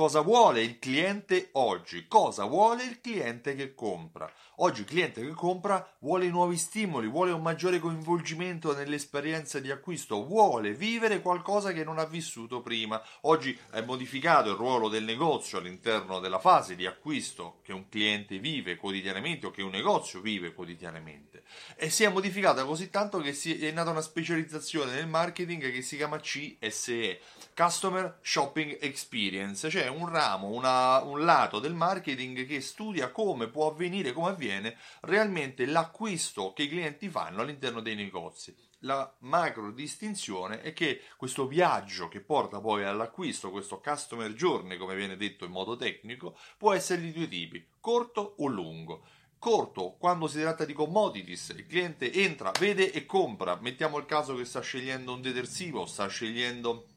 Cosa vuole il cliente oggi? Cosa vuole il cliente che compra? Oggi il cliente che compra vuole nuovi stimoli, vuole un maggiore coinvolgimento nell'esperienza di acquisto, vuole vivere qualcosa che non ha vissuto prima. Oggi è modificato il ruolo del negozio all'interno della fase di acquisto che un cliente vive quotidianamente o che un negozio vive quotidianamente. E si è modificata così tanto che è nata una specializzazione nel marketing che si chiama CSE Customer Shopping Experience, cioè un ramo, una, un lato del marketing che studia come può avvenire, come avviene realmente l'acquisto che i clienti fanno all'interno dei negozi. La macro distinzione è che questo viaggio che porta poi all'acquisto, questo customer journey, come viene detto in modo tecnico, può essere di due tipi, corto o lungo corto quando si tratta di commodities il cliente entra vede e compra mettiamo il caso che sta scegliendo un detersivo sta scegliendo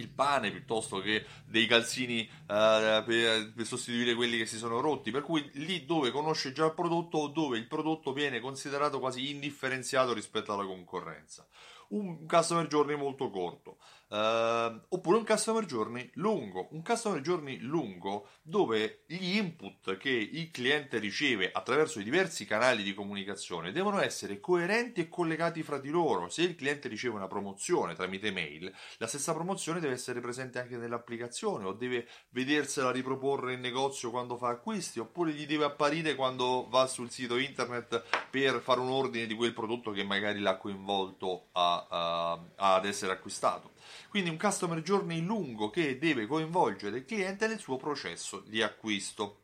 il pane piuttosto che dei calzini uh, per, per, sostituire quelli che si sono rotti, per cui lì dove conosce già il prodotto o dove il prodotto viene considerato quasi indifferenziato rispetto alla concorrenza. Un customer journey molto corto. Uh, oppure un customer journey lungo, un customer journey lungo dove gli input che il cliente riceve attraverso i diversi canali di comunicazione devono essere coerenti e collegati fra di loro. Se il cliente riceve una promozione tramite mail, la stessa promozione deve essere presente anche nell'applicazione o deve vedersela riproporre in negozio quando fa acquisti oppure gli deve apparire quando va sul sito internet per fare un ordine di quel prodotto che magari l'ha coinvolto a, a, ad essere acquistato. Quindi un customer journey lungo che deve coinvolgere il cliente nel suo processo di acquisto,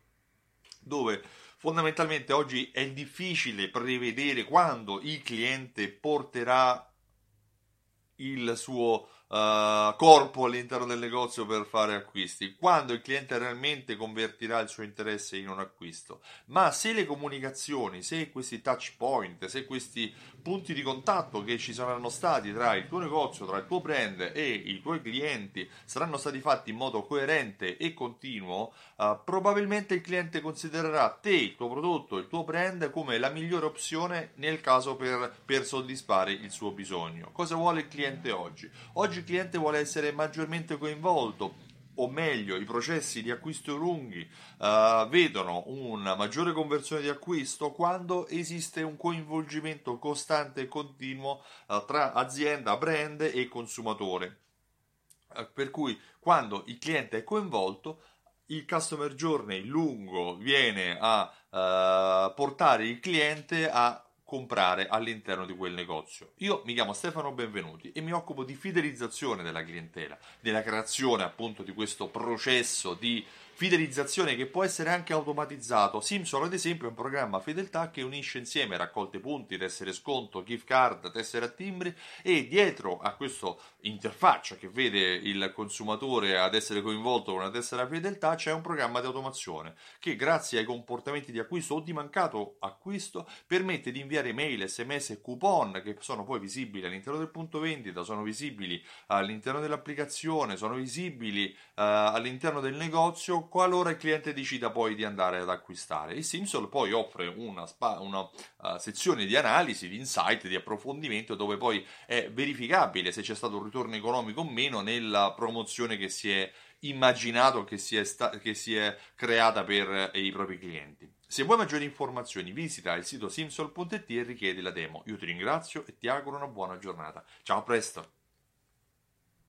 dove fondamentalmente oggi è difficile prevedere quando il cliente porterà il suo uh, corpo all'interno del negozio per fare acquisti, quando il cliente realmente convertirà il suo interesse in un acquisto. Ma se le comunicazioni, se questi touch point, se questi punti di contatto che ci saranno stati tra il tuo negozio, tra il tuo brand e i tuoi clienti saranno stati fatti in modo coerente e continuo, uh, probabilmente il cliente considererà te, il tuo prodotto, il tuo brand come la migliore opzione nel caso per, per soddisfare il suo bisogno. Cosa vuole il cliente oggi? Oggi il cliente vuole essere maggiormente coinvolto, o meglio i processi di acquisto lunghi uh, vedono una maggiore conversione di acquisto quando esiste un coinvolgimento costante e continuo uh, tra azienda, brand e consumatore. Uh, per cui quando il cliente è coinvolto il customer journey lungo viene a portare il cliente a comprare all'interno di quel negozio. Io mi chiamo Stefano Benvenuti e mi occupo di fidelizzazione della clientela, della creazione appunto di questo processo di fidelizzazione che può essere anche automatizzato. Simson, ad esempio, è un programma fedeltà che unisce insieme raccolte punti, tessere sconto, gift card, tessere a timbri e dietro a questa interfaccia che vede il consumatore ad essere coinvolto con una tessera fedeltà c'è un programma di automazione che grazie ai comportamenti di acquisto o di mancato acquisto permette di inviare mail, sms e coupon che sono poi visibili all'interno del punto vendita, sono visibili all'interno dell'applicazione, sono visibili uh, all'interno del negozio qualora il cliente decida poi di andare ad acquistare. Il Simsol poi offre una, spa, una uh, sezione di analisi, di insight, di approfondimento dove poi è verificabile se c'è stato un ritorno economico o meno nella promozione che si è immaginato, che si è, sta- che si è creata per eh, i propri clienti. Se vuoi maggiori informazioni visita il sito simsol.it e richiedi la demo. Io ti ringrazio e ti auguro una buona giornata. Ciao, a presto!